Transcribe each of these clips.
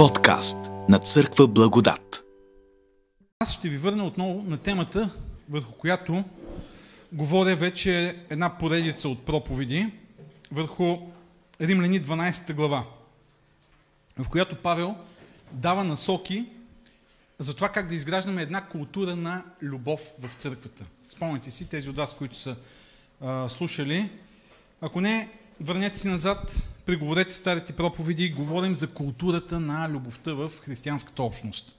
Подкаст на Църква Благодат. Аз ще ви върна отново на темата, върху която говоря вече една поредица от проповеди, върху Римляни 12 глава, в която Павел дава насоки за това как да изграждаме една култура на любов в църквата. Спомняте си тези от вас, които са а, слушали. Ако не, върнете си назад, преговорете старите проповеди говорим за културата на любовта в християнската общност.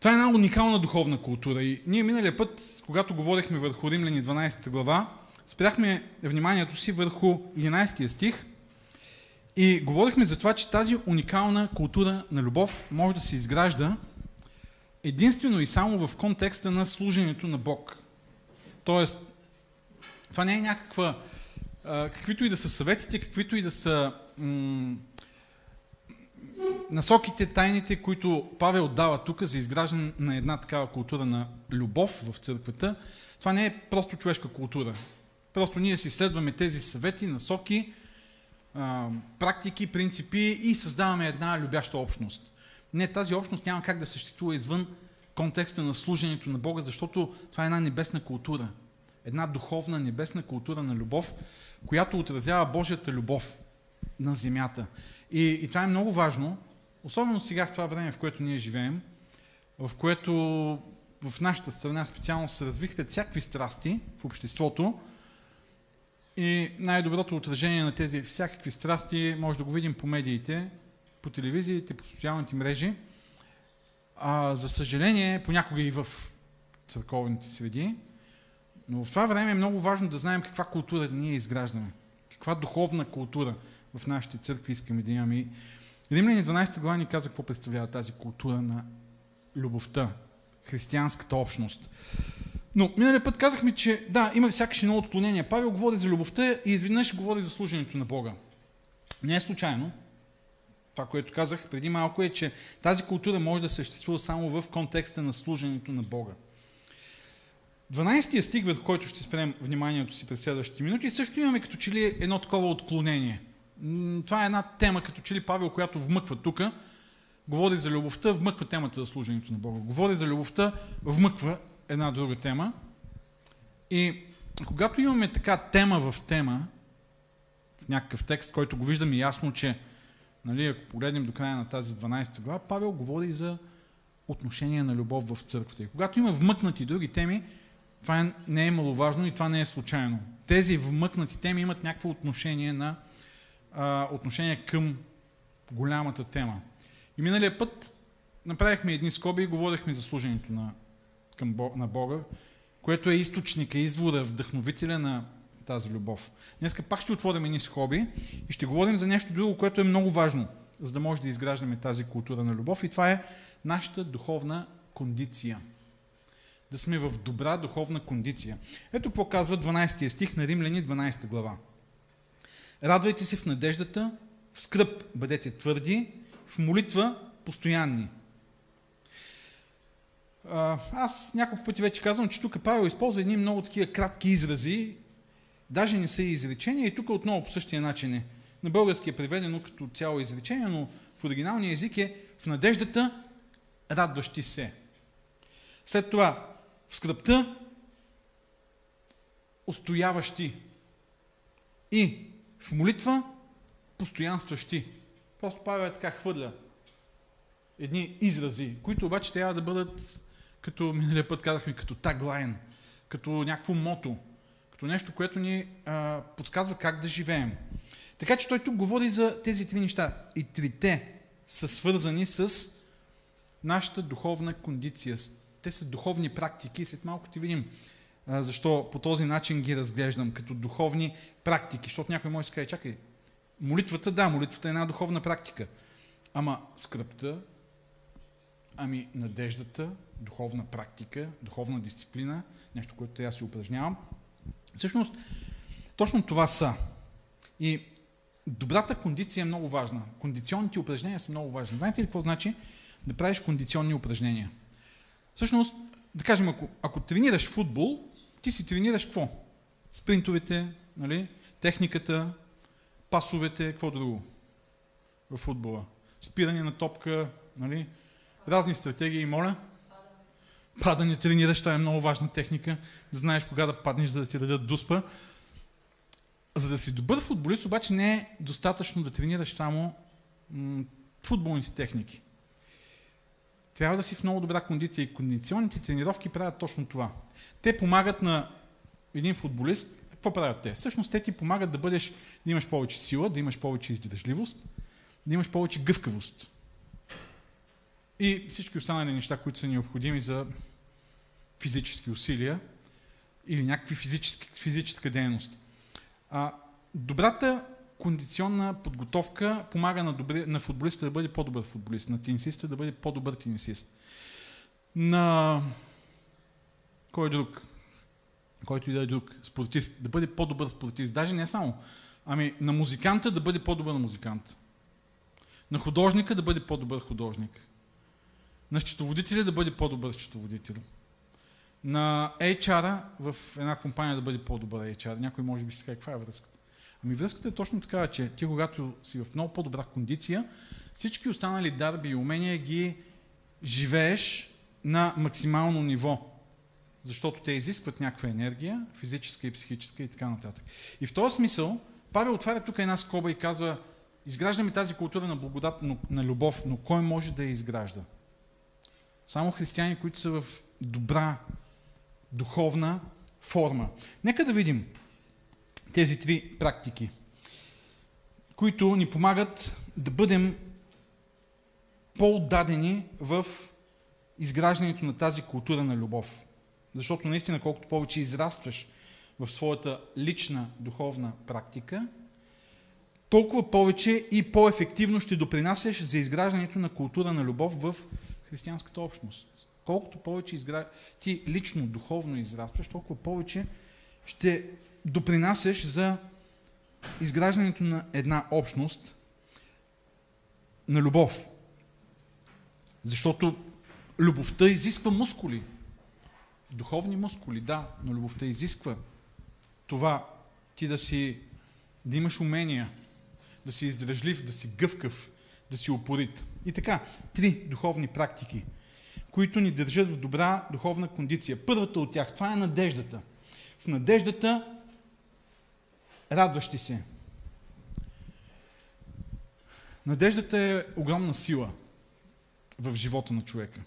Това е една уникална духовна култура и ние миналия път, когато говорихме върху Римляни 12 глава, спряхме вниманието си върху 11 стих и говорихме за това, че тази уникална култура на любов може да се изгражда единствено и само в контекста на служенето на Бог. Тоест, това не е някаква, каквито и да са съветите, каквито и да са насоките, тайните, които Павел дава тук за изграждане на една такава култура на любов в църквата, това не е просто човешка култура. Просто ние си следваме тези съвети, насоки, практики, принципи и създаваме една любяща общност. Не, тази общност няма как да съществува извън контекста на служението на Бога, защото това е една небесна култура. Една духовна небесна култура на любов, която отразява Божията любов на земята. И, и това е много важно, особено сега в това време, в което ние живеем, в което в нашата страна специално се развихте всякакви страсти в обществото, и най-доброто отражение на тези всякакви страсти може да го видим по медиите, по телевизиите, по социалните мрежи. А, за съжаление, понякога и в църковните среди. Но в това време е много важно да знаем каква култура ние изграждаме. Каква духовна култура в нашите църкви искаме да имаме. Римляни 12 глава ни казва какво представлява тази култура на любовта, християнската общност. Но миналия път казахме, че да, има всякакви едно отклонение. Павел говори за любовта и изведнъж говори за служенето на Бога. Не е случайно. Това, което казах преди малко е, че тази култура може да съществува само в контекста на служенето на Бога. 12 стих, върху който ще спрем вниманието си през следващите минути, също имаме като че ли едно такова отклонение. Това е една тема, като че ли Павел, която вмъква тук, говори за любовта, вмъква темата за служенето на Бога. Говори за любовта, вмъква една друга тема. И когато имаме така тема в тема, в някакъв текст, който го виждаме ясно, че нали, ако погледнем до края на тази 12 глава, Павел говори за отношение на любов в църквата. И когато има вмъкнати други теми, това не е маловажно и това не е случайно. Тези вмъкнати теми имат някакво отношение, на, а, отношение към голямата тема. И миналия път направихме едни скоби и говорихме за служението на към на Бога, което е източника, извора, вдъхновителя на тази любов. Днеска пак ще отворим едни схоби и ще говорим за нещо друго, което е много важно, за да може да изграждаме тази култура на любов и това е нашата духовна кондиция. Да сме в добра духовна кондиция. Ето какво казва 12 стих на Римляни 12 глава. Радвайте се в надеждата, в скръп бъдете твърди, в молитва постоянни. Аз няколко пъти вече казвам, че тук Павел използва едни много такива кратки изрази, даже не са и изречения, и тук отново по същия начин е. На български е преведено като цяло изречение, но в оригиналния език е в надеждата радващи се. След това в скръпта устояващи и в молитва постоянстващи. Просто Павел е така хвърля едни изрази, които обаче трябва да бъдат като миналия път казахме, като таглайн, като някакво мото, като нещо, което ни а, подсказва как да живеем. Така че той тук говори за тези три неща. И трите са свързани с нашата духовна кондиция. Те са духовни практики. След малко ще видим защо по този начин ги разглеждам като духовни практики. Защото някой може да каже, чакай, молитвата, да, молитвата е една духовна практика. Ама скръпта, ами надеждата, духовна практика, духовна дисциплина, нещо, което да си упражнявам. Всъщност, точно това са. И добрата кондиция е много важна. Кондиционните упражнения са много важни. Знаете ли какво значи да правиш кондиционни упражнения? Всъщност, да кажем, ако, ако тренираш футбол, ти си тренираш какво? Спринтовете, нали? техниката, пасовете, какво друго в футбола? спиране на топка, нали? разни стратегии, моля. Падане тренираш, това е много важна техника, да знаеш кога да паднеш, за да ти дадат дуспа. За да си добър футболист, обаче не е достатъчно да тренираш само футболните техники. Трябва да си в много добра кондиция и кондиционните тренировки правят точно това. Те помагат на един футболист. Какво правят те? Всъщност те ти помагат да бъдеш, да имаш повече сила, да имаш повече издържливост, да имаш повече гъвкавост. И всички останали неща, които са необходими за физически усилия или някакви физически, физическа дейност. А, добрата кондиционна подготовка помага на, добри, на футболиста да бъде по-добър футболист, на тенисиста да бъде по-добър тенисист. На кой друг? Който и да е друг спортист, да бъде по-добър спортист. Даже не само. Ами на музиканта да бъде по-добър музикант. На художника да бъде по-добър художник. На счетоводителя да бъде по-добър счетоводител. На HR-а в една компания да бъде по-добър HR. Някой може би си каже, каква е връзката? Ами връзката е точно така, че ти когато си в много по-добра кондиция, всички останали дарби и умения ги живееш на максимално ниво. Защото те изискват някаква енергия, физическа и психическа и така нататък. И в този смисъл, Павел отваря тук една скоба и казва, изграждаме тази култура на благодат, на любов, но кой може да я изгражда? Само християни, които са в добра духовна форма. Нека да видим тези три практики, които ни помагат да бъдем по-отдадени в изграждането на тази култура на любов. Защото наистина, колкото повече израстваш в своята лична духовна практика, толкова повече и по-ефективно ще допринасяш за изграждането на култура на любов в християнската общност. Колкото повече изгра... ти лично, духовно израстваш, толкова повече ще допринасяш за изграждането на една общност на любов. Защото любовта изисква мускули. Духовни мускули, да, но любовта изисква това ти да си, да имаш умения, да си издръжлив, да си гъвкав, да си упорит. И така, три духовни практики, които ни държат в добра духовна кондиция. Първата от тях, това е надеждата. В надеждата радващи се. Надеждата е огромна сила в живота на човека.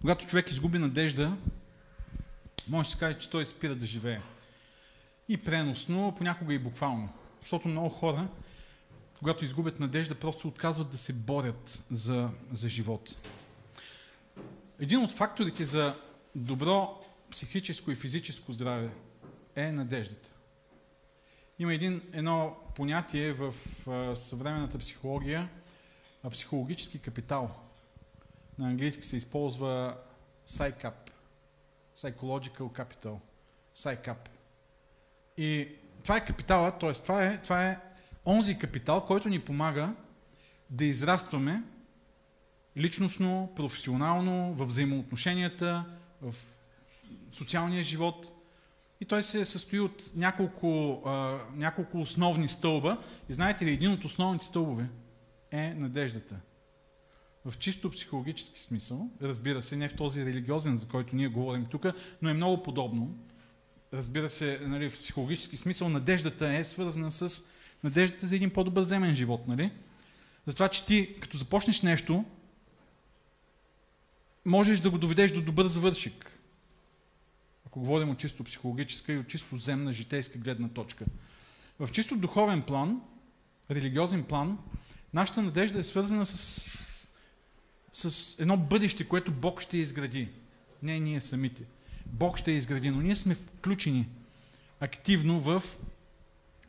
Когато човек изгуби надежда, може да се каже, че той спира да живее. И преносно, понякога и буквално. Защото много хора, когато изгубят надежда, просто отказват да се борят за, за живот. Един от факторите за добро психическо и физическо здраве е надеждата. Има един, едно понятие в съвременната психология, а, психологически капитал. На английски се използва PsyCap, Psychological Capital, PsyCap. И това е капитала, т.е. Това е, това е онзи капитал, който ни помага да израстваме личностно, професионално, в взаимоотношенията, в социалния живот. И той се състои от няколко, а, няколко основни стълба. И знаете ли, един от основните стълбове е надеждата. В чисто психологически смисъл, разбира се, не в този религиозен, за който ние говорим тук, но е много подобно. Разбира се, нали, в психологически смисъл, надеждата е свързана с надеждата за един по-добър земен живот. Нали? Затова, че ти, като започнеш нещо, можеш да го доведеш до добър завършик. Ако говорим от чисто психологическа и от чисто земна житейска гледна точка. В чисто духовен план, религиозен план, нашата надежда е свързана с, с едно бъдеще, което Бог ще изгради. Не ние самите. Бог ще изгради, но ние сме включени активно в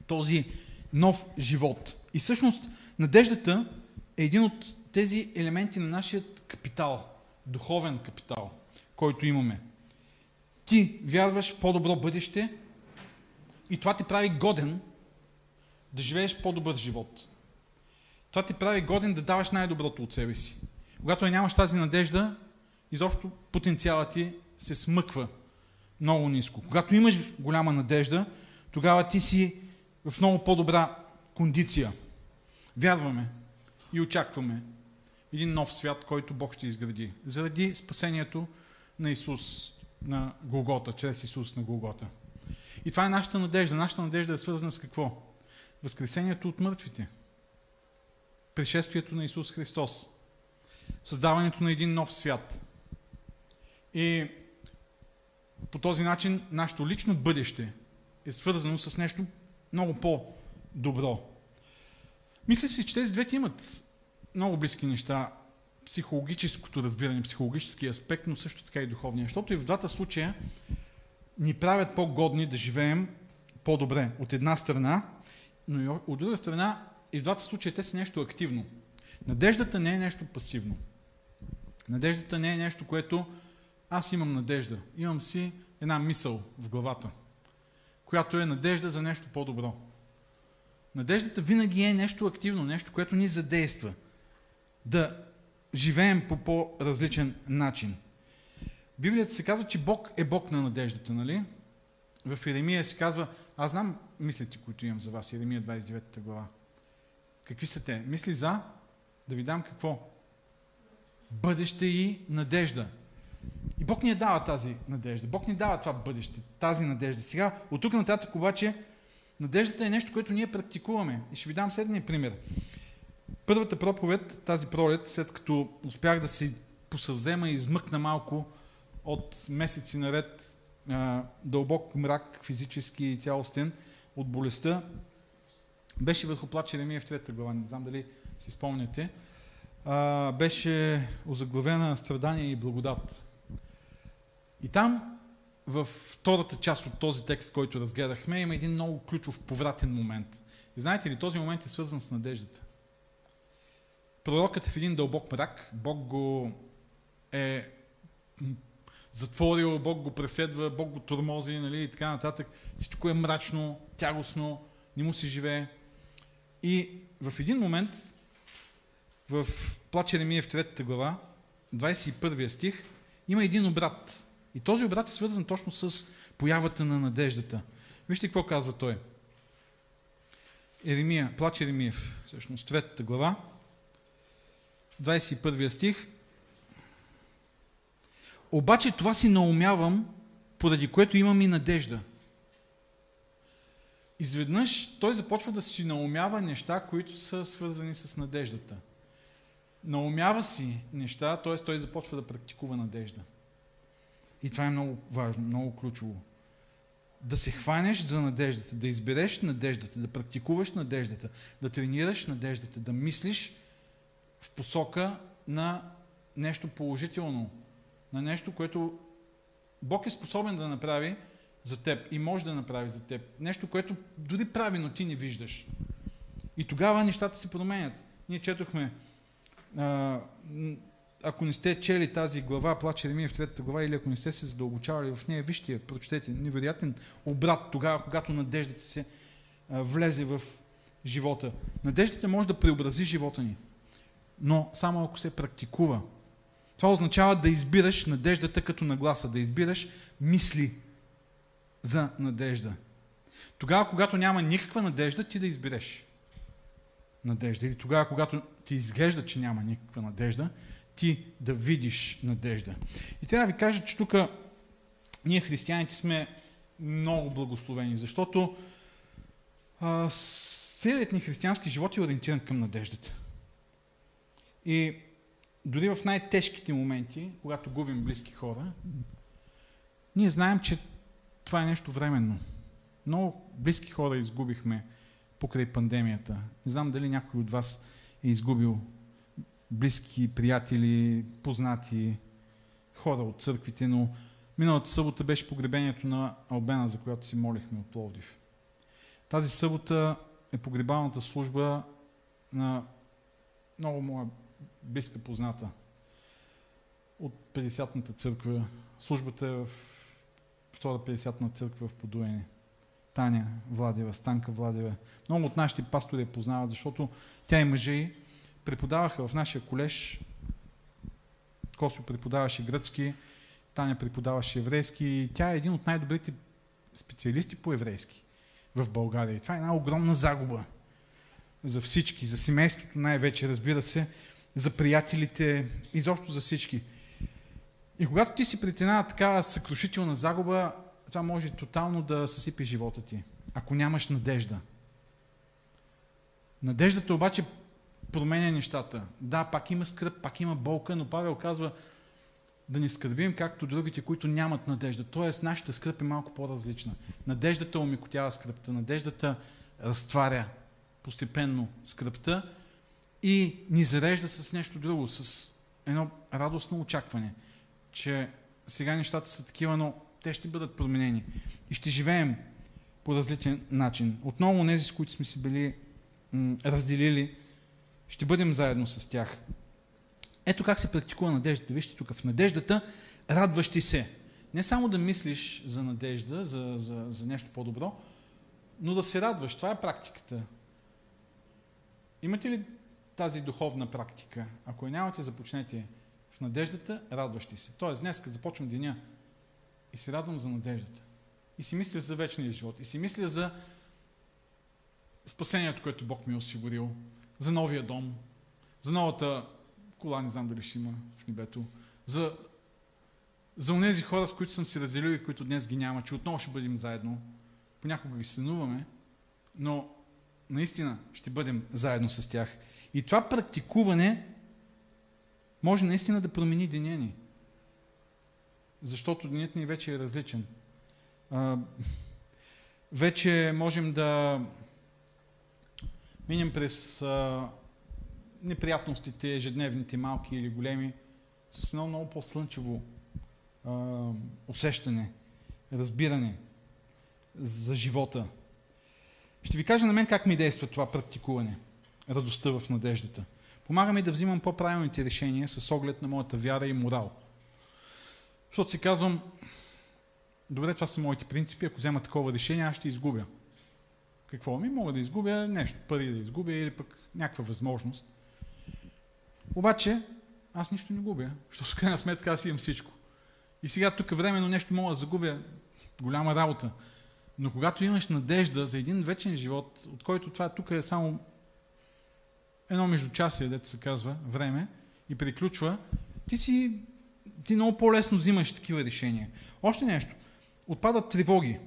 този нов живот. И всъщност надеждата е един от тези елементи на нашия капитал, духовен капитал, който имаме. Ти вярваш в по-добро бъдеще и това ти прави годен да живееш по-добър живот. Това ти прави годен да даваш най-доброто от себе си. Когато нямаш тази надежда, изобщо потенциалът ти се смъква много ниско. Когато имаш голяма надежда, тогава ти си в много по-добра кондиция. Вярваме и очакваме един нов свят, който Бог ще изгради. Заради спасението на Исус на Голгота, чрез Исус на Голгота. И това е нашата надежда. Нашата надежда е свързана с какво? Възкресението от мъртвите. Пришествието на Исус Христос. Създаването на един нов свят. И по този начин нашето лично бъдеще е свързано с нещо много по-добро. Мисля си, че тези двете имат много близки неща. Психологическото разбиране, психологически аспект, но също така и духовния. Защото и в двата случая ни правят по-годни да живеем по-добре. От една страна, но и от друга страна, и в двата случая те са нещо активно. Надеждата не е нещо пасивно. Надеждата не е нещо, което аз имам надежда. Имам си една мисъл в главата, която е надежда за нещо по-добро. Надеждата винаги е нещо активно, нещо, което ни задейства да живеем по по-различен начин. Библията се казва, че Бог е Бог на надеждата, нали? В Еремия се казва, аз знам мислите, които имам за вас, Еремия 29 глава. Какви са те? Мисли за да ви дам какво? Бъдеще и надежда. И Бог ни е дава тази надежда. Бог ни дава това бъдеще, тази надежда. Сега, от тук нататък обаче, надеждата е нещо, което ние практикуваме. И ще ви дам следния пример. Първата проповед, тази пролет, след като успях да се посъвзема и измъкна малко от месеци наред а, дълбок мрак, физически и цялостен, от болестта, беше върху плач Еремия в трета глава, не знам дали си спомняте. А, беше озаглавена страдание и благодат. И там, във втората част от този текст, който разгледахме, има един много ключов повратен момент. И знаете ли, този момент е свързан с надеждата. Пророкът е в един дълбок мрак, Бог го е затворил, Бог го преследва, Бог го тормози нали, и така нататък. Всичко е мрачно, тягостно, не му се живее. И в един момент, в Плаче Ремия в третата глава, 21 стих, има един обрат. И този обрат е свързан точно с появата на надеждата. Вижте какво казва той. Еремия, плач Еремиев, всъщност, третата глава, 21 стих. Обаче това си наумявам, поради което имам и надежда. Изведнъж той започва да си наумява неща, които са свързани с надеждата. Наумява си неща, т.е. той започва да практикува надежда. И това е много важно, много ключово. Да се хванеш за надеждата, да избереш надеждата, да практикуваш надеждата, да тренираш надеждата, да мислиш в посока на нещо положително, на нещо, което Бог е способен да направи за теб и може да направи за теб. Нещо, което дори прави, но ти не виждаш. И тогава нещата се променят. Ние четохме, а, ако не сте чели тази глава, плаче Ремия в третата глава, или ако не сте се задълбочавали в нея, вижте я, прочетете. Невероятен обрат тогава, когато надеждата се а, влезе в живота. Надеждата може да преобрази живота ни, но само ако се практикува. Това означава да избираш надеждата като нагласа, да избираш мисли за надежда. Тогава, когато няма никаква надежда, ти да избереш надежда. Или тогава, когато ти изглежда, че няма никаква надежда, ти да видиш надежда. И трябва да ви кажа, че тук ние християните сме много благословени, защото а, целият ни християнски живот е ориентиран към надеждата. И дори в най-тежките моменти, когато губим близки хора, ние знаем, че това е нещо временно. Много близки хора изгубихме покрай пандемията. Не знам дали някой от вас е изгубил близки, приятели, познати, хора от църквите, но миналата събота беше погребението на Албена, за която си молихме от Пловдив. Тази събота е погребалната служба на много моя близка позната от 50-ната църква. Службата е в втора 50-на църква в Подуене. Таня Владева, Станка Владева. Много от нашите пастори я познават, защото тя и мъже преподаваха в нашия колеж. Косо преподаваше гръцки, Таня преподаваше еврейски и тя е един от най-добрите специалисти по еврейски в България. И това е една огромна загуба за всички, за семейството най-вече, разбира се, за приятелите, изобщо за всички. И когато ти си притена такава съкрушителна загуба, това може тотално да съсипе живота ти, ако нямаш надежда. Надеждата обаче променя нещата. Да, пак има скръп, пак има болка, но Павел казва да не скърбим както другите, които нямат надежда. Тоест, нашата скръп е малко по-различна. Надеждата омикотява скръпта, надеждата разтваря постепенно скръпта и ни зарежда с нещо друго, с едно радостно очакване, че сега нещата са такива, но те ще бъдат променени и ще живеем по различен начин. Отново тези, с които сме си били разделили, ще бъдем заедно с тях. Ето как се практикува надеждата. Вижте тук в надеждата радващи се. Не само да мислиш за надежда, за, за, за нещо по-добро, но да се радваш. Това е практиката. Имате ли тази духовна практика? Ако я нямате, започнете в надеждата, радващи се. Тоест, днес, започвам деня и се радвам за надеждата, и си мисля за вечния живот, и си мисля за спасението, което Бог ми е осигурил, за новия дом, за новата кола, не знам дали ще има в небето, за, за тези хора, с които съм се разделил и които днес ги няма, че отново ще бъдем заедно. Понякога ги сънуваме, но наистина ще бъдем заедно с тях. И това практикуване може наистина да промени деня ни. Защото денят ни вече е различен. А, вече можем да минем през а, неприятностите, ежедневните, малки или големи, с едно много по-слънчево усещане, разбиране за живота. Ще ви кажа на мен как ми действа това практикуване, радостта в надеждата. Помага ми да взимам по-правилните решения с оглед на моята вяра и морал. Защото си казвам, добре, това са моите принципи, ако взема такова решение, аз ще изгубя. Какво ми? Мога да изгубя нещо, пари да изгубя или пък някаква възможност. Обаче, аз нищо не губя, защото в крайна сметка аз имам всичко. И сега тук временно нещо мога да загубя, голяма работа. Но когато имаш надежда за един вечен живот, от който това тук е само едно междучасие, дето се казва, време, и приключва, ти си ти много по-лесно взимаш такива решения. Още нещо. Отпадат тревоги.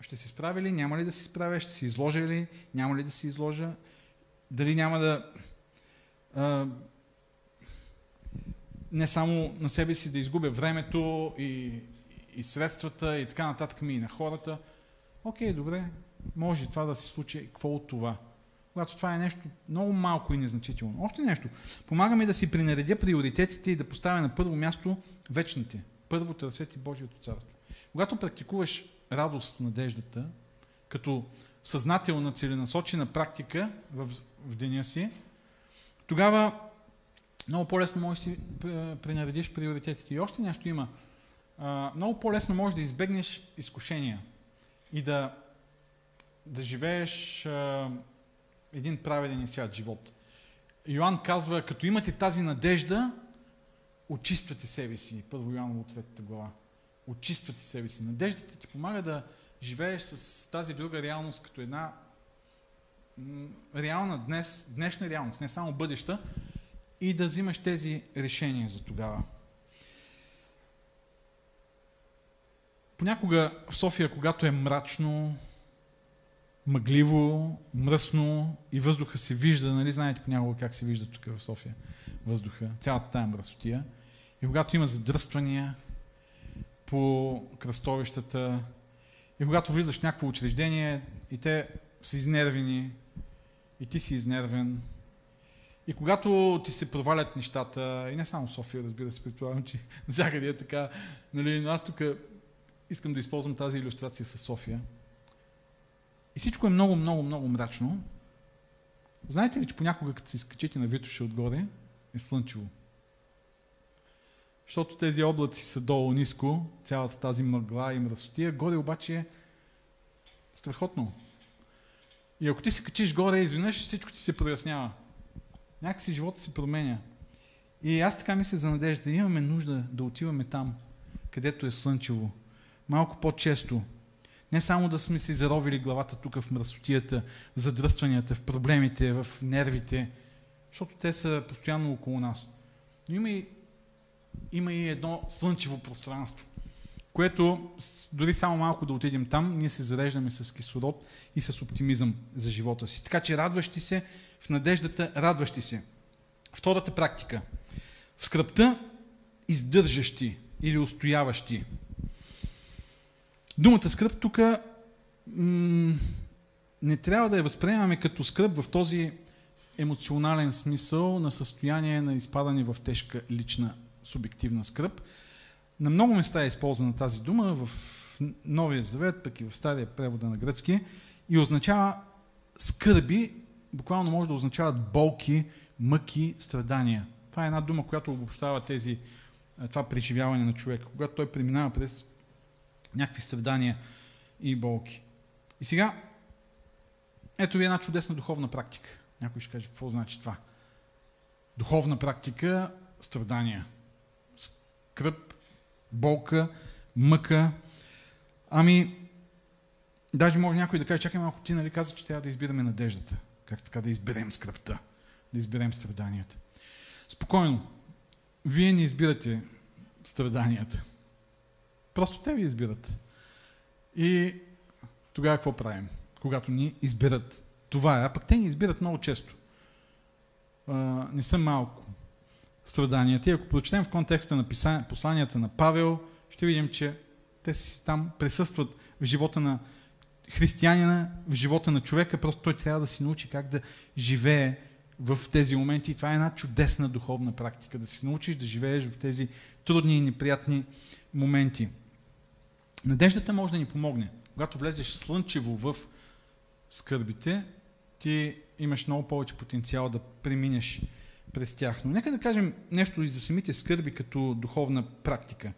Ще се справя ли, няма ли да се справя, ще се изложа ли, няма ли да се изложа, дали няма да а, не само на себе си да изгубя времето и, и средствата и така нататък ми и на хората. Окей, добре, може това да се случи. Какво от това? Когато това е нещо много малко и незначително. Още нещо. Помага ми да си принаредя приоритетите и да поставя на първо място вечните. Първо търсете Божието царство. Когато практикуваш радост, надеждата, като съзнателна, целенасочена практика в, в деня си, тогава много по-лесно можеш да си принаредиш приоритетите. И още нещо има. Много по-лесно можеш да избегнеш изкушения и да, да живееш а, един праведен и свят живот. Йоанн казва, като имате тази надежда, очиствате себе си. Първо Йоанн от третата глава. Очиствате себе си. Надеждата ти помага да живееш с тази друга реалност, като една реална днес, днешна реалност, не само бъдеща, и да взимаш тези решения за тогава. Понякога в София, когато е мрачно, мъгливо, мръсно и въздуха се вижда, нали знаете понякога как се вижда тук в София въздуха, цялата тая мръсотия. И когато има задръствания по кръстовищата, и когато влизаш в някакво учреждение и те са изнервени, и ти си изнервен, и когато ти се провалят нещата, и не само София, разбира се, предполагам, че навсякъде е така, нали, но аз тук искам да използвам тази иллюстрация с София. И всичко е много, много, много мрачно. Знаете ли, че понякога, като се изкачите на Витоша отгоре, е слънчево. Защото тези облаци са долу ниско, цялата тази мъгла и мръсотия, горе обаче е страхотно. И ако ти се качиш горе, изведнъж всичко ти се прояснява. Някакси живота се променя. И аз така мисля за надежда. Имаме нужда да отиваме там, където е слънчево. Малко по-често. Не само да сме си заровили главата тук в мръсотията, в задръстванията, в проблемите, в нервите, защото те са постоянно около нас. Но има и, има и едно слънчево пространство, което дори само малко да отидем там, ние се зареждаме с кислород и с оптимизъм за живота си. Така че радващи се, в надеждата радващи се. Втората практика. В скръпта издържащи или устояващи. Думата скръп тук не трябва да я възприемаме като скръп в този емоционален смисъл на състояние на изпадане в тежка лична субективна скръп. На много места е използвана тази дума в Новия Завет, пък и в Стария превода на гръцки и означава скърби, буквално може да означават болки, мъки, страдания. Това е една дума, която обобщава тези, това преживяване на човека, когато той преминава през някакви страдания и болки. И сега, ето ви една чудесна духовна практика. Някой ще каже, какво значи това? Духовна практика, страдания. Скръп, болка, мъка. Ами, даже може някой да каже, чакай малко, ти нали каза, че трябва да избираме надеждата. Как така да изберем скръпта, да изберем страданията. Спокойно. Вие не избирате страданията. Просто те ви избират. И тогава какво правим? Когато ни изберат. Това е. А пък те ни избират много често. А, не са малко страданията. И ако прочетем в контекста на посланията на Павел, ще видим, че те си там присъстват в живота на християнина, в живота на човека, просто той трябва да си научи как да живее в тези моменти. И това е една чудесна духовна практика, да си научиш да живееш в тези трудни и неприятни моменти. Надеждата може да ни помогне. Когато влезеш слънчево в скърбите, ти имаш много повече потенциал да преминеш през тях. Но нека да кажем нещо и за самите скърби като духовна практика.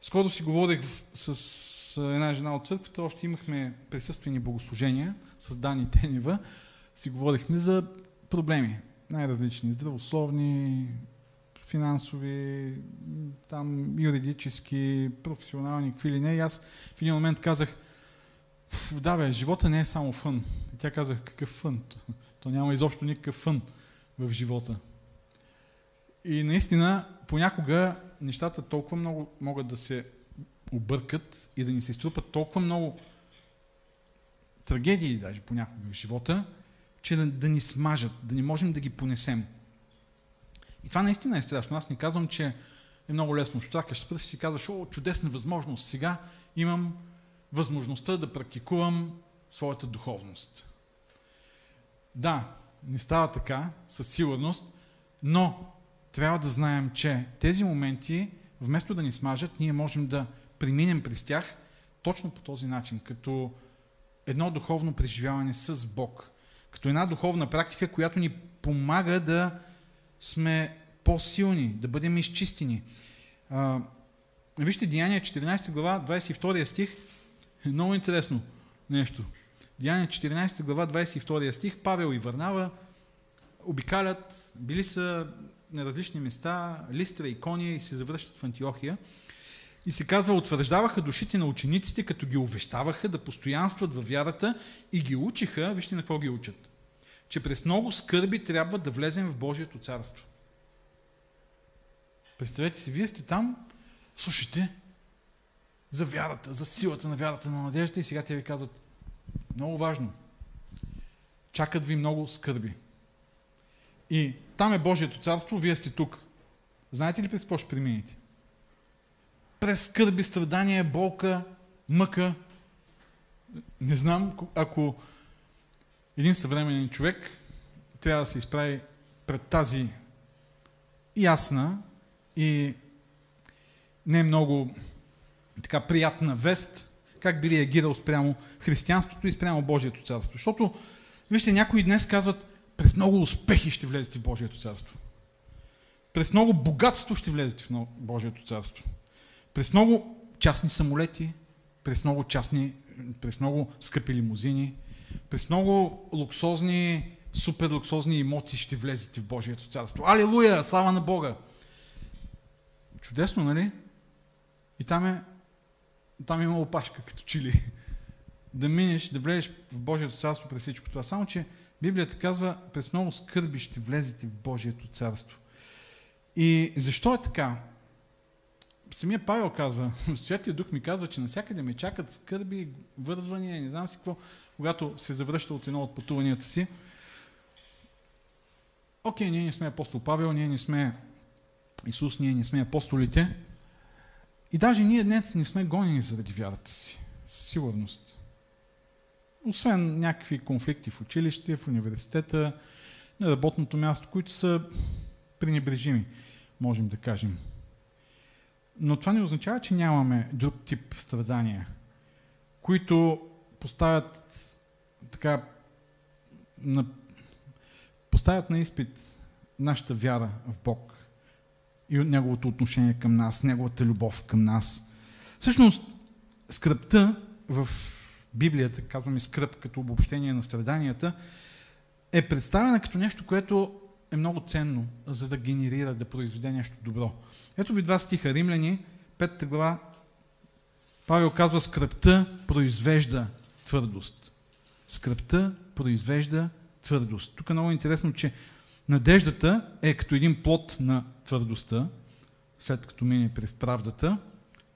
Скоро си говорих с една жена от църквата, още имахме присъствени богослужения с Дани Тенева, си говорихме за проблеми, най-различни, здравословни, финансови, там юридически, професионални, какви ли не. И аз в един момент казах, да бе, живота не е само фън. И тя казах, какъв фън? То няма изобщо никакъв фън в живота. И наистина, понякога нещата толкова много могат да се объркат и да ни се струпат толкова много трагедии даже понякога в живота, че да, да ни смажат, да не можем да ги понесем. И това наистина е страшно. Аз не казвам, че е много лесно. Штракаш с пръст и си казваш, о, чудесна възможност. Сега имам възможността да практикувам своята духовност. Да, не става така, със сигурност, но трябва да знаем, че тези моменти, вместо да ни смажат, ние можем да преминем през тях точно по този начин, като едно духовно преживяване с Бог, като една духовна практика, която ни помага да сме по-силни, да бъдем изчистени. А, вижте Деяния 14 глава, 22 стих, много интересно нещо. Деяния 14 глава, 22 стих, Павел и Върнава обикалят, били са на различни места, Листра и Кония и се завръщат в Антиохия. И се казва, утвърждаваха душите на учениците, като ги увещаваха да постоянстват във вярата и ги учиха, вижте на какво ги учат, че през много скърби трябва да влезем в Божието царство. Представете си, вие сте там, слушайте за вярата, за силата на вярата на надеждата и сега те ви казват, много важно, чакат ви много скърби. И там е Божието царство, вие сте тук. Знаете ли през какво ще преминете? През скърби, страдания, болка, мъка. Не знам, ако един съвременен човек трябва да се изправи пред тази ясна и не много така приятна вест, как би реагирал спрямо християнството и спрямо Божието царство. Защото, вижте, някои днес казват, през много успехи ще влезете в Божието царство. През много богатство ще влезете в Божието царство. През много частни самолети, през много частни, през много скъпи лимузини, през много луксозни, супер луксозни имоти ще влезете в Божието царство. Алилуя! Слава на Бога! Чудесно, нали? И там е, там има опашка, като чили. Да минеш, да влезеш в Божието царство през всичко това. Само, че Библията казва, през много скърби ще влезете в Божието царство. И защо е така? Самия Павел казва, Святия Дух ми казва, че навсякъде ме чакат скърби, вързвания, не знам си какво, когато се завръща от едно от пътуванията си. Окей, ние не сме апостол Павел, ние не сме Исус, ние не сме апостолите. И даже ние днес не сме гонени заради вярата си. Със сигурност. Освен някакви конфликти в училище, в университета, на работното място, които са пренебрежими, можем да кажем. Но това не означава, че нямаме друг тип страдания, които поставят така на, поставят на изпит нашата вяра в Бог и неговото отношение към нас, неговата любов към нас. Всъщност, скръпта в Библията, казваме скръп като обобщение на страданията, е представена като нещо, което е много ценно, за да генерира, да произведе нещо добро. Ето ви два стиха. Римляни, 5 глава, Павел казва, скръпта произвежда твърдост. Скръпта произвежда твърдост. Тук е много интересно, че надеждата е като един плод на твърдостта, след като мине през правдата,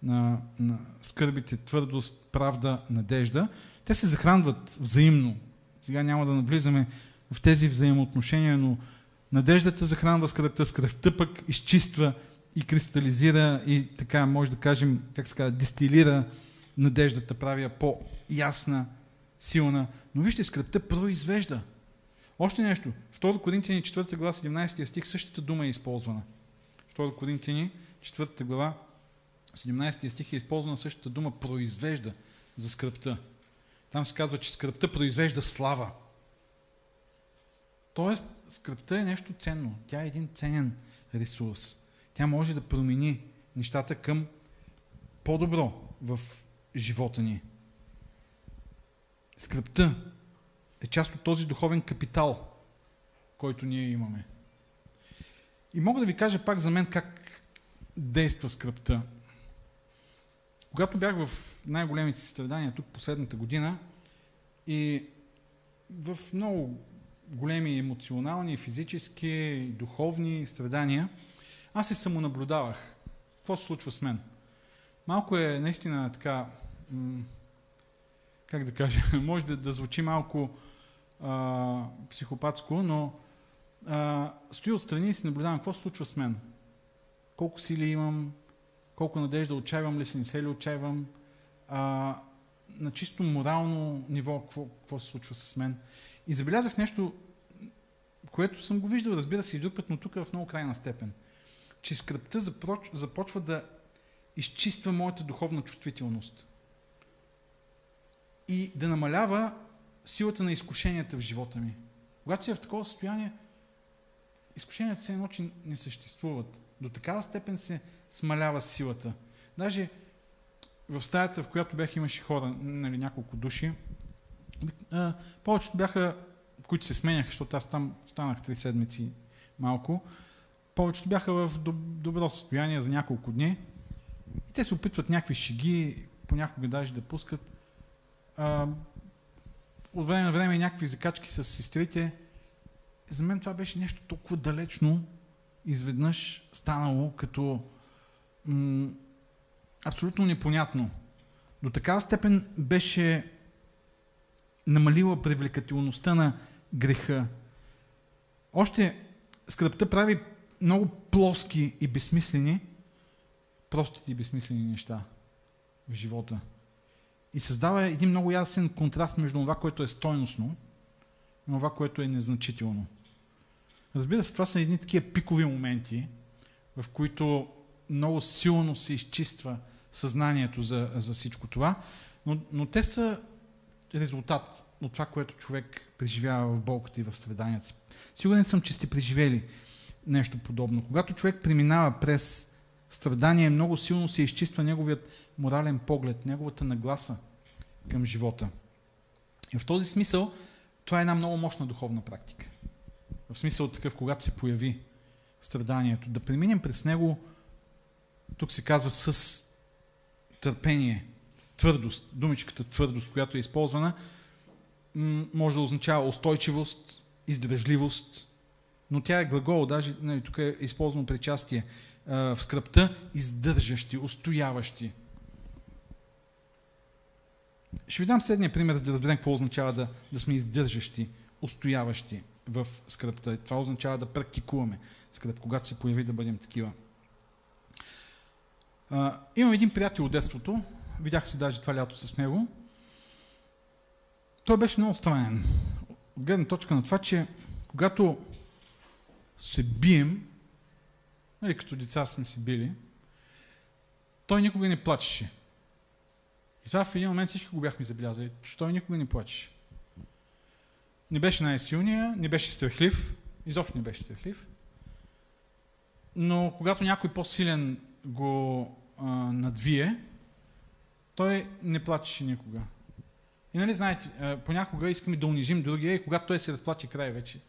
на, на скърбите, твърдост, правда, надежда. Те се захранват взаимно. Сега няма да навлизаме в тези взаимоотношения, но надеждата захранва скръпта, скръпта пък изчиства и кристализира и така, може да кажем, как се казва, дистилира надеждата, прави я по-ясна, силна. Но вижте, скръпта произвежда. Още нещо. 2 Коринтияни 4 глава 17 стих същата дума е използвана. 2 Коринтияни 4 глава 17 стих е използвана същата дума произвежда за скръпта. Там се казва, че скръпта произвежда слава. Тоест, скръпта е нещо ценно. Тя е един ценен ресурс. Тя може да промени нещата към по-добро в живота ни. Скръпта е част от този духовен капитал, който ние имаме. И мога да ви кажа пак за мен как действа скръпта. Когато бях в най-големите си страдания тук последната година и в много големи емоционални, физически, духовни страдания, аз се самонаблюдавах. Какво се случва с мен? Малко е наистина така, как да кажа, може да, да звучи малко а, психопатско, но а, стои отстрани и си наблюдавам какво се случва с мен. Колко сили имам, колко надежда отчаивам ли се, не се ли отчаивам, а, на чисто морално ниво какво, какво се случва с мен. И забелязах нещо, което съм го виждал, разбира се, и друг път, но тук е в много крайна степен. Че скръпта започва да изчиства моята духовна чувствителност. И да намалява силата на изкушенията в живота ми. Когато си в такова състояние, изкушенията се едно, че не съществуват. До такава степен се смалява силата. Даже в стаята, в която бях, имаше хора, нали, няколко души. Повечето бяха, които се сменяха, защото аз там станах три седмици малко. Повечето бяха в добро състояние за няколко дни. И те се опитват някакви шеги, понякога даже да пускат. От време на време някакви закачки с сестрите. За мен това беше нещо толкова далечно, изведнъж станало като м- абсолютно непонятно. До такава степен беше намалила привлекателността на греха. Още скръпта прави много плоски и безсмислени, простите и безсмислени неща в живота. И създава един много ясен контраст между това, което е стойностно и това, което е незначително. Разбира се, това са едни такива пикови моменти, в които много силно се изчиства съзнанието за, за всичко това, но, но те са резултат от това, което човек преживява в болката и в страданията си. Сигурен съм, че сте преживели нещо подобно. Когато човек преминава през страдание, много силно се изчиства неговият морален поглед, неговата нагласа към живота. И в този смисъл това е една много мощна духовна практика. В смисъл такъв, когато се появи страданието, да преминем през него, тук се казва с търпение, твърдост, думичката твърдост, която е използвана, може да означава устойчивост, издръжливост, но тя е глагол, даже нали, тук е използвано причастие в скръпта, издържащи, устояващи. Ще ви дам следния пример, за да разберем какво означава да, да сме издържащи, устояващи в скръпта. Това означава да практикуваме скръп, когато се появи да бъдем такива. А, имам един приятел от детството, видях се даже това лято с него. Той беше много странен. От гледна точка на това, че когато се бием, нали, като деца сме се били, той никога не плачеше. И това в един момент всички го бяхме забелязали, че той никога не плачеше. Не беше най-силния, не беше страхлив, изобщо не беше страхлив. Но когато някой по-силен го а, надвие, той не плачеше никога. И нали знаете, а, понякога искаме да унижим другия и когато той се разплаче край вече,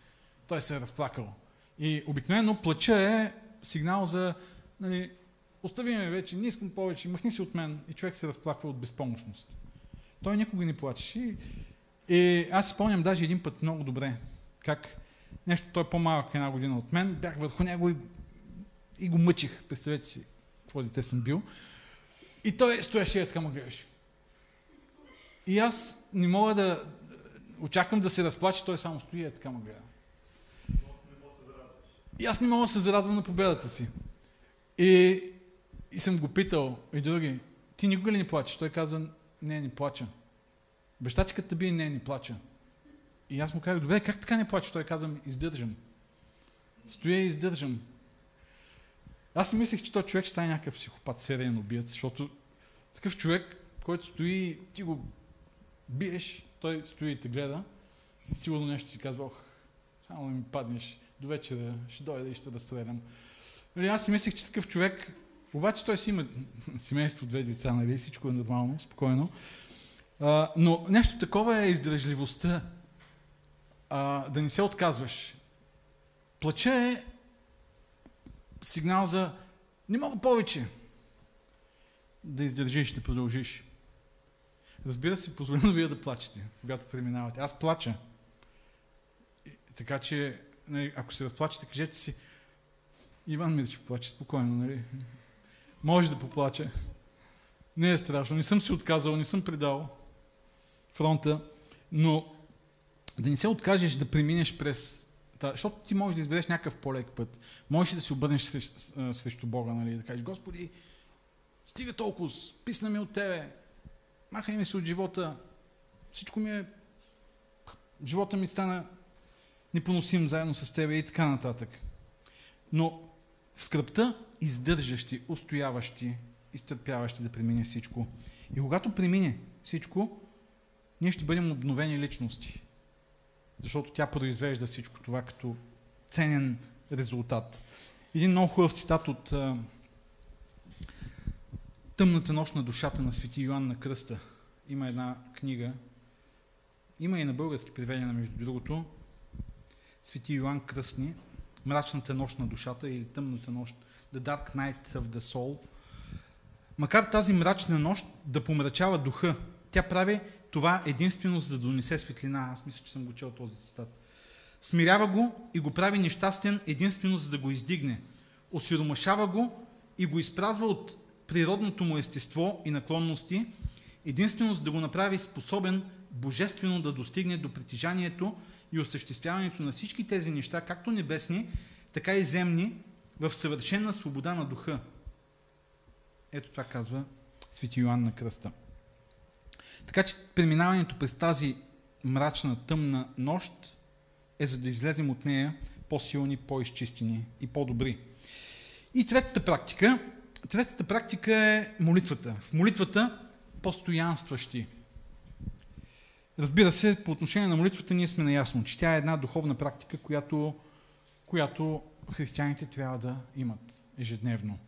той се е разплакал. И обикновено плача е сигнал за нали, остави ме вече, не искам повече, махни се от мен. И човек се разплаква от безпомощност. Той никога не плачеше. И, и аз спомням даже един път много добре, как нещо, той е по-малък една година от мен, бях върху него и, и го мъчих. Представете си, какво дете съм бил. И той стоеше и така ме гледаше. И аз не мога да... Очаквам да се разплаче, той само стои и така ме гледа. И аз не мога да се зарадвам на победата си. И, и съм го питал, и други, ти никога ли не плачеш? Той казва, не, не плача. Бащачката би не, не плача. И аз му казах, добре, как така не плачеш? Той казва, издържам. Стоя и издържам. Аз си мислех, че този човек ще стане някакъв психопат, сериен убиец, защото такъв човек, който стои, ти го биеш, той стои и те гледа, и сигурно нещо си казва, ох, само да ми паднеш до вечера, ще дойда и ще разстрелям. Нали, аз си мислех, че такъв човек, обаче той си има семейство, две деца, нали, всичко е нормално, спокойно. А, но нещо такова е издръжливостта. А, да не се отказваш. Плача е сигнал за не мога повече да издържиш, да продължиш. Разбира се, позволено вие да плачете, когато преминавате. Аз плача. Така че, нали, ако се разплачете, кажете си, Иван Мирчев плаче спокойно, нали? Може да поплаче. Не е страшно. Не съм се отказал, не съм предал фронта, но да не се откажеш да преминеш през... Защото ти можеш да избереш някакъв по-лек път. Можеш да се обърнеш срещу, срещу Бога, нали? Да кажеш, Господи, стига толкова, писна ми от Тебе, махай ми се от живота, всичко ми е... Живота ми стана непоносим заедно с Тебе и така нататък. Но в скръпта издържащи, устояващи, изтърпяващи да премине всичко. И когато премине всичко, ние ще бъдем обновени личности. Защото тя произвежда всичко това като ценен резултат. Един много хубав цитат от Тъмната нощ на душата на свети Йоанн на Кръста. Има една книга, има и на български преведена, между другото, Свети Йоанн Кръстни, Мрачната нощ на душата или Тъмната нощ, The Dark Night of the Soul. Макар тази мрачна нощ да помрачава духа, тя прави това единствено за да донесе светлина. Аз мисля, че съм го чел този цитат. Смирява го и го прави нещастен единствено за да го издигне. Осиромашава го и го изпразва от природното му естество и наклонности, единствено за да го направи способен божествено да достигне до притежанието и осъществяването на всички тези неща, както небесни, така и земни, в съвършена свобода на духа. Ето това казва Свети Йоанн на Кръста. Така че преминаването през тази мрачна, тъмна нощ е за да излезем от нея по-силни, по-изчистени и по-добри. И третата практика, третата практика е молитвата. В молитвата постоянстващи. Разбира се, по отношение на молитвата ние сме наясно, че тя е една духовна практика, която, която християните трябва да имат ежедневно.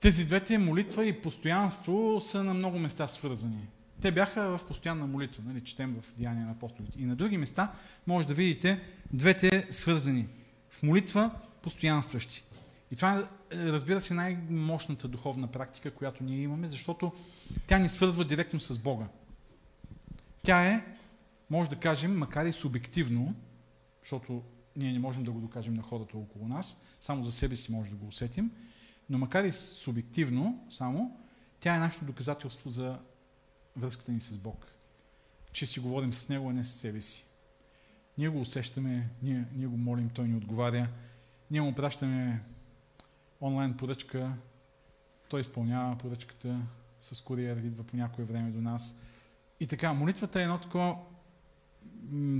Тези двете молитва и постоянство са на много места свързани. Те бяха в постоянна молитва, нали, четем в Деяния на апостолите. И на други места може да видите двете свързани. В молитва постоянстващи. И това е, разбира се, най-мощната духовна практика, която ние имаме, защото тя ни свързва директно с Бога. Тя е, може да кажем, макар и субективно, защото ние не можем да го докажем на хората около нас, само за себе си може да го усетим, но макар и субективно само, тя е нашето доказателство за връзката ни с Бог. Че си говорим с Него, а не с себе си. Ние го усещаме, ние, ние го молим, Той ни отговаря. Ние му пращаме онлайн поръчка, Той изпълнява поръчката с куриер, идва по някое време до нас. И така, молитвата е едно такова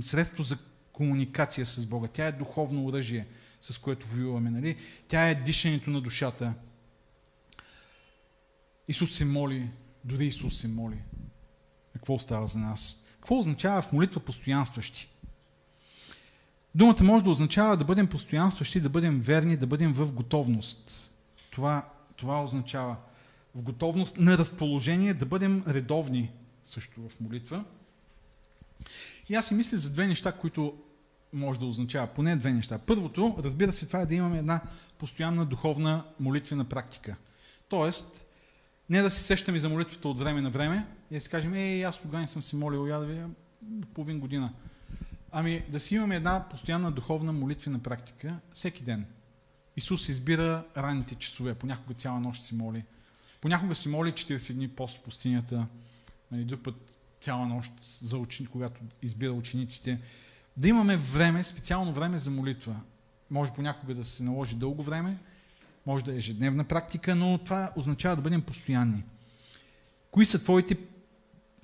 средство за комуникация с Бога. Тя е духовно оръжие, с което воюваме. Нали? Тя е дишането на душата. Исус се моли, дори Исус се моли. Какво остава за нас? Какво означава в молитва постоянстващи? Думата може да означава да бъдем постоянстващи, да бъдем верни, да бъдем в готовност. Това, това означава в готовност на разположение, да бъдем редовни също в молитва. И аз си мисля за две неща, които може да означава. Поне две неща. Първото, разбира се, това е да имаме една постоянна духовна молитвена практика. Тоест, не да се сещаме за молитвата от време на време и да си кажем, ей, аз тогава не съм си молил, я да ви половин година. Ами да си имаме една постоянна духовна молитвена практика всеки ден. Исус избира ранните часове, понякога цяла нощ си моли. Понякога си моли 40 дни пост в пустинята, нали, друг път цяла нощ, за учени, когато избира учениците. Да имаме време, специално време за молитва. Може понякога да се наложи дълго време, може да е ежедневна практика, но това означава да бъдем постоянни. Кои са твоите,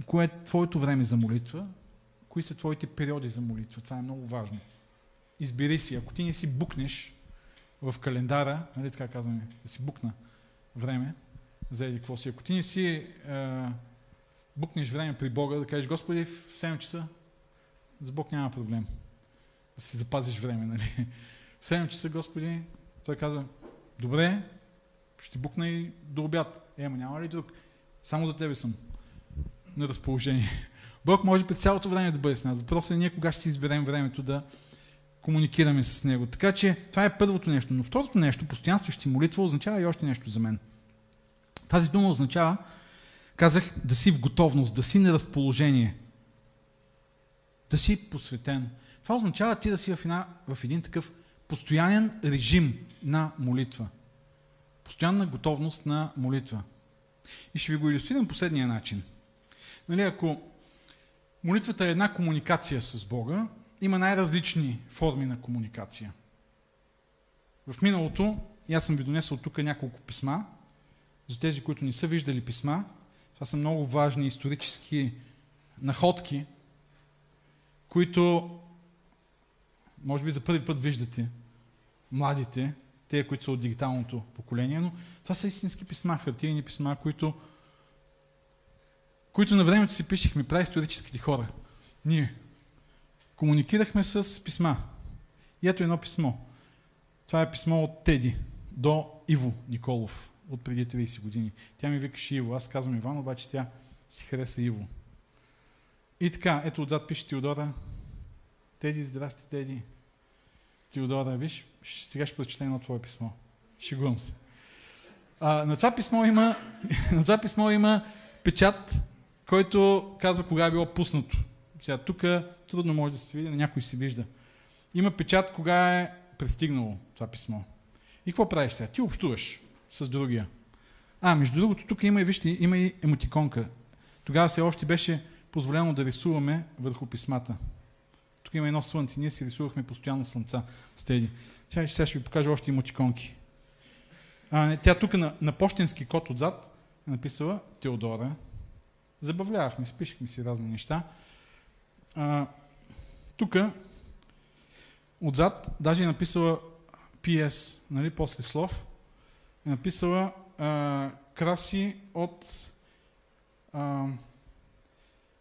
кое е твоето време за молитва? Кои са твоите периоди за молитва? Това е много важно. Избери си. Ако ти не си букнеш в календара, нали така казваме, да си букна време, за еди какво си. Ако ти не си е, букнеш време при Бога, да кажеш, Господи, в 7 часа, за Бог няма проблем. Да си запазиш време, нали? В 7 часа, Господи, той казва, добре, ще букна и до обяд. Е, ама няма ли друг? Само за тебе съм на разположение. Бог може през цялото време да бъде с нас. Въпросът е ние кога ще си изберем времето да комуникираме с Него. Така че това е първото нещо. Но второто нещо, постоянстващи молитва, означава и още нещо за мен. Тази дума означава, казах, да си в готовност, да си на разположение, да си посветен. Това означава ти да си в, една, в един такъв постоянен режим на молитва. Постоянна готовност на молитва. И ще ви го иллюстрирам последния начин. Нали, ако молитвата е една комуникация с Бога, има най-различни форми на комуникация. В миналото, аз съм ви донесъл тук няколко писма, за тези, които не са виждали писма, това са много важни исторически находки, които може би за първи път виждате младите, те, които са от дигиталното поколение, но това са истински писма, хартияни писма, които, които на времето си пишехме историческите хора. Ние комуникирахме с писма. И ето едно писмо. Това е писмо от Теди до Иво Николов от преди 30 години. Тя ми викаше Иво, аз казвам Иван, обаче тя си хареса Иво. И така, ето отзад пише Теодора. Теди, здрасти, Теди. Теодора, виж, сега ще прочета едно твое писмо. Шегувам се. А, на, това писмо има, на това писмо има печат, който казва кога е било пуснато. Сега тук трудно може да се види, на някой се вижда. Има печат кога е пристигнало това писмо. И какво правиш сега? Ти общуваш с другия. А, между другото, тук има и, вижте, има и емотиконка. Тогава все още беше позволено да рисуваме върху писмата. Тук има едно слънце. Ние си рисувахме постоянно слънца с тези. Сега, сега ще ви покажа още емотиконки. А, тя тук на, на почтенски код отзад е написала Теодора. Забавлявахме, спишахме си разни неща. Тук отзад даже е написала PS, нали, после слов, е написала а, краси от а,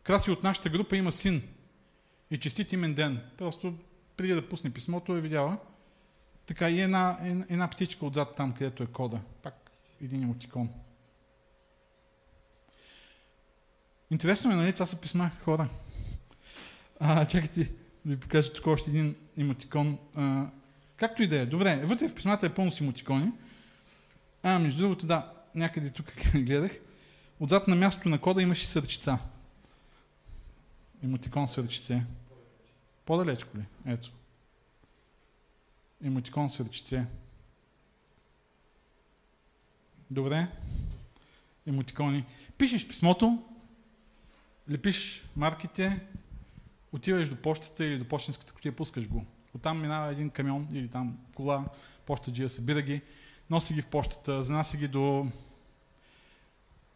краси от нашата група има син и честит имен ден. Просто преди да пусне писмото е видяла. Така и една, една птичка отзад там, където е кода. Пак един емотикон. Интересно е, нали? Това са писма хора. А, чакайте да ви покажа тук още един емотикон. А, както и да е. Добре, вътре в писмата е пълно с емотикони. А, между другото, да, някъде тук гледах. Отзад на мястото на кода имаше сърчица. Емотикон с ръчице. По-далечко ли? Ето. Емотикон с ръчице. Добре. Емотикони. Пишеш писмото, лепиш марките, отиваш до почтата или до почтенската кутия, пускаш го. Оттам минава един камион или там кола, почтаджия, събира ги, носи ги в почтата, занася ги до...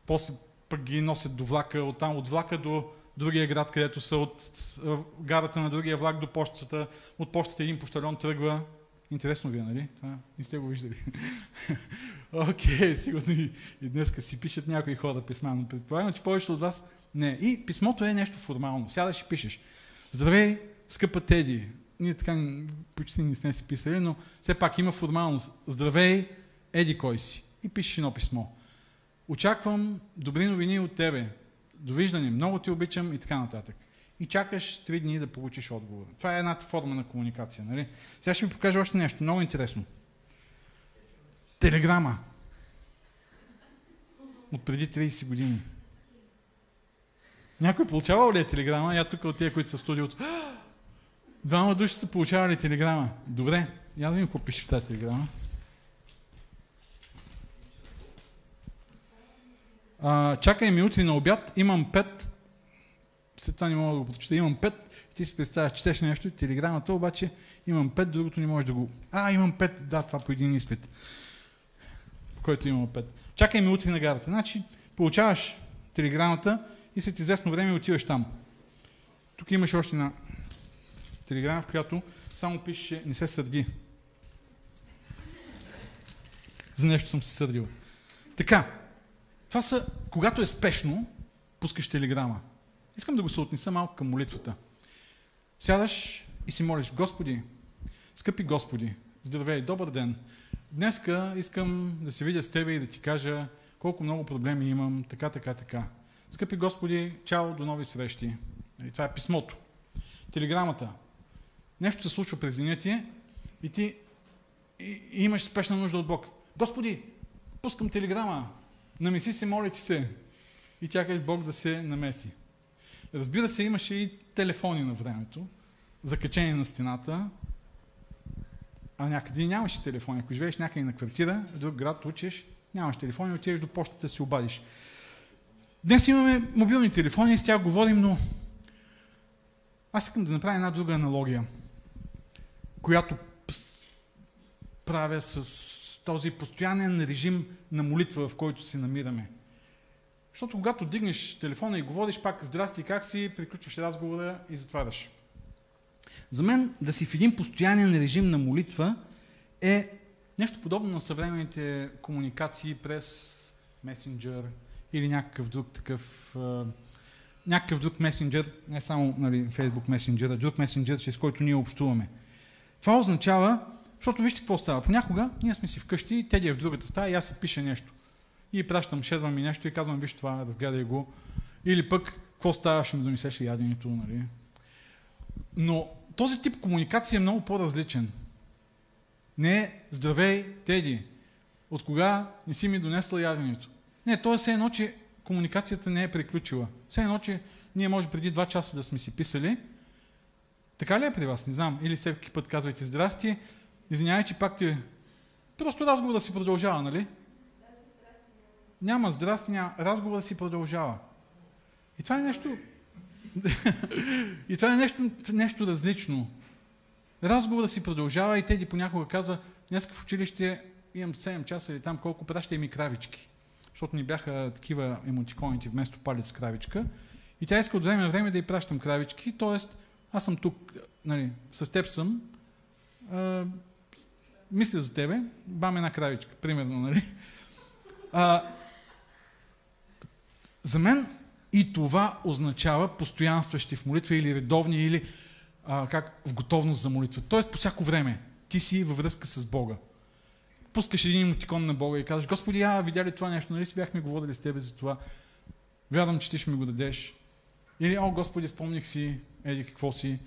После пък ги носят до влака, оттам от влака до другия град, където са от гарата на другия влак до почтата, от почтата един пощальон тръгва. Интересно ви е, нали? Това не сте го виждали. Окей, okay, сигурно и, и днес си пишат някои хора писма, но предполагам, че повечето от вас не. И писмото е нещо формално. Сядаш и пишеш. Здравей, скъпа Теди. Ние така почти не сме си писали, но все пак има формалност. Здравей, еди кой си. И пишеш едно писмо. Очаквам добри новини от тебе. Довиждане, много ти обичам и така нататък. И чакаш три дни да получиш отговор. Това е едната форма на комуникация. Нали? Сега ще ви покажа още нещо много интересно. Телеграма. От преди 30 години. Някой получавал ли е телеграма? Я тук от тия, които са в студиото. Двама души са получавали телеграма. Добре, я да пише в тази телеграма. А, чакай ми утре на обяд, имам пет. След това не мога да го прочета. Имам пет. Ти си представяш, четеш нещо, телеграмата, обаче имам пет, другото не можеш да го... А, имам пет. Да, това по един изпит. Който имам пет. Чакай ми утре на гарата. Значи, получаваш телеграмата и след известно време отиваш там. Тук имаш още една телеграма, в която само пише не се сърди. За нещо съм се сърдил. Така, това са, когато е спешно, пускаш телеграма. Искам да го се отнеса малко към молитвата. Сядаш и си молиш, Господи, скъпи Господи, здравей, добър ден. Днеска искам да се видя с Тебе и да ти кажа колко много проблеми имам, така, така, така. Скъпи Господи, чао, до нови срещи. И нали, това е писмото. Телеграмата. Нещо се случва през деня ти и ти и, и имаш спешна нужда от Бог. Господи, пускам телеграма. Намеси се, моля ти се. И чакаш Бог да се намеси. Разбира се, имаше и телефони на времето, закачени на стената, а някъде нямаше телефони. Ако живееш някъде на квартира, в друг град учиш, нямаш телефони, отидеш до почтата да си обадиш. Днес имаме мобилни телефони с тях говорим, но аз искам да направя една друга аналогия, която правя с този постоянен режим на молитва, в който се намираме. Защото когато дигнеш телефона и говориш пак здрасти, как си, приключваш разговора и затваряш. За мен да си в един постоянен режим на молитва е нещо подобно на съвременните комуникации през месенджер или някакъв друг такъв някакъв друг месенджер, не само нали, Facebook Messenger, а друг месенджер, чрез който ние общуваме. Това означава, защото вижте какво става. Понякога ние сме си вкъщи, Теди е в другата стая и аз си пиша нещо. И пращам, шедвам ми нещо и казвам, виж това, разгледай го. Или пък, какво става, ще ми донесеш яденето, нали? Но този тип комуникация е много по-различен. Не здравей, Теди, от кога не си ми донесла яденето? Не, то е все едно, че комуникацията не е приключила. Все едно, че ние може преди два часа да сме си писали. Така ли е при вас? Не знам. Или всеки път казвайте здрасти. Извинявай, че пак ти... Просто разговора си продължава, нали? Няма здрасти, няма. Разговора си продължава. И това е нещо... и това е нещо, нещо различно. Разговора си продължава и Теди понякога казва, днес в училище имам 7 часа или там колко, пращай ми кравички защото ни бяха такива емотиконите вместо палец кравичка. И тя иска от време на време да й пращам кравички, т.е. аз съм тук, нали, с теб съм, мисля за тебе, бам една кравичка, примерно, нали? А, за мен и това означава постоянстващи в молитва или редовни, или а, как, в готовност за молитва. Тоест по всяко време ти си във връзка с Бога пускаш един емотикон на Бога и казваш, Господи, а, видя ли това нещо, нали си бяхме говорили с Тебе за това, вярвам, че Ти ще ми го дадеш. Или, о, Господи, спомних си, еди, какво си.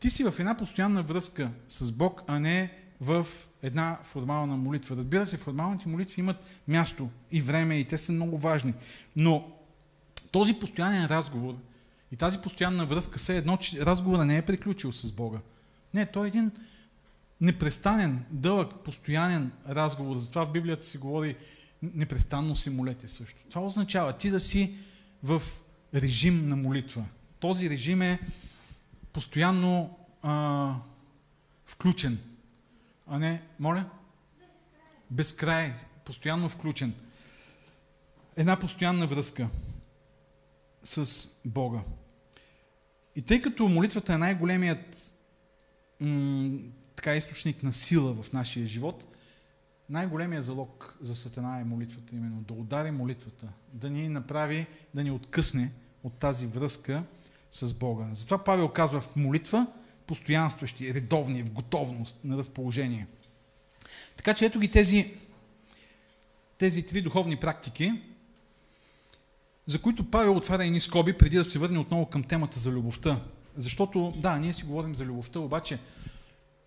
Ти си в една постоянна връзка с Бог, а не в една формална молитва. Разбира се, формалните молитви имат място и време и те са много важни. Но този постоянен разговор И тази постоянна връзка се едно, че разговора не е приключил с Бога. Не, той е един непрестанен, дълъг, постоянен разговор. Затова в Библията се говори непрестанно си молете също. Това означава ти да си в режим на молитва. Този режим е постоянно а, включен. А не, моля? Безкрай. Постоянно включен. Една постоянна връзка с Бога. И тъй като молитвата е най-големият така източник на сила в нашия живот, най-големият залог за Сатана е молитвата, именно да удари молитвата, да ни направи, да ни откъсне от тази връзка с Бога. Затова Павел казва в молитва, постоянстващи, редовни, в готовност, на разположение. Така че ето ги тези, тези три духовни практики, за които Павел отваря едни скоби, преди да се върне отново към темата за любовта. Защото, да, ние си говорим за любовта, обаче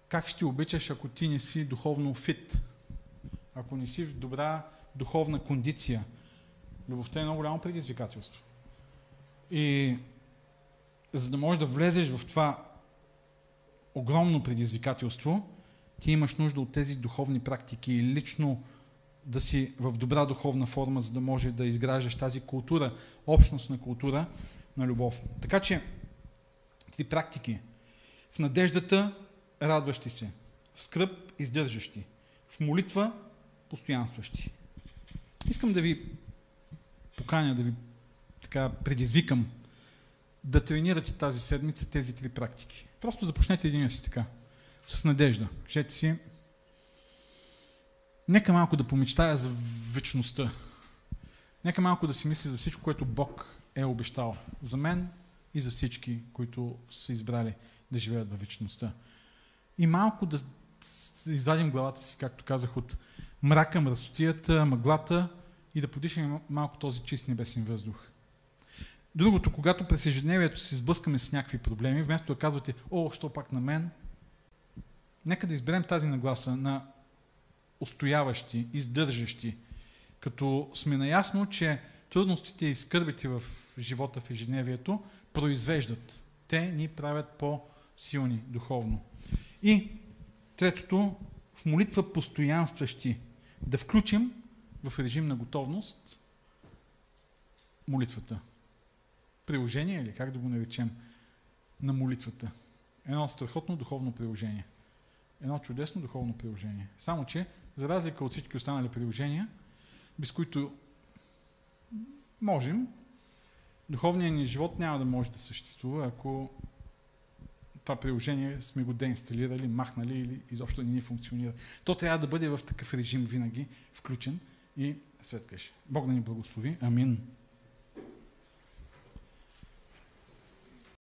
как ще обичаш, ако ти не си духовно фит? Ако не си в добра духовна кондиция? Любовта е много голямо предизвикателство. И за да можеш да влезеш в това огромно предизвикателство, ти имаш нужда от тези духовни практики и лично да си в добра духовна форма, за да може да изграждаш тази култура, общностна култура на любов. Така че, три практики. В надеждата радващи се, в скръп издържащи, в молитва постоянстващи. Искам да ви поканя, да ви така предизвикам да тренирате тази седмица тези три практики. Просто започнете един си така, с надежда. Кажете си, нека малко да помечтая за вечността. Нека малко да си мисли за всичко, което Бог е обещал. За мен и за всички, които са избрали да живеят във вечността. И малко да извадим главата си, както казах, от мрака, мръсотията, мъглата и да подишаме малко този чист небесен въздух. Другото, когато през ежедневието се сблъскаме с някакви проблеми, вместо да казвате, о, що пак на мен, нека да изберем тази нагласа на устояващи, издържащи, като сме наясно, че трудностите и скърбите в живота в ежедневието произвеждат. Те ни правят по-силни духовно. И третото, в молитва постоянстващи, да включим в режим на готовност молитвата приложение или как да го наречем на молитвата. Едно страхотно духовно приложение. Едно чудесно духовно приложение. Само, че, за разлика от всички останали приложения, без които можем, духовният ни живот няма да може да съществува, ако това приложение сме го деинсталирали, махнали или изобщо не ни функционира. То трябва да бъде в такъв режим винаги включен и светкаш. Бог да ни благослови. Амин.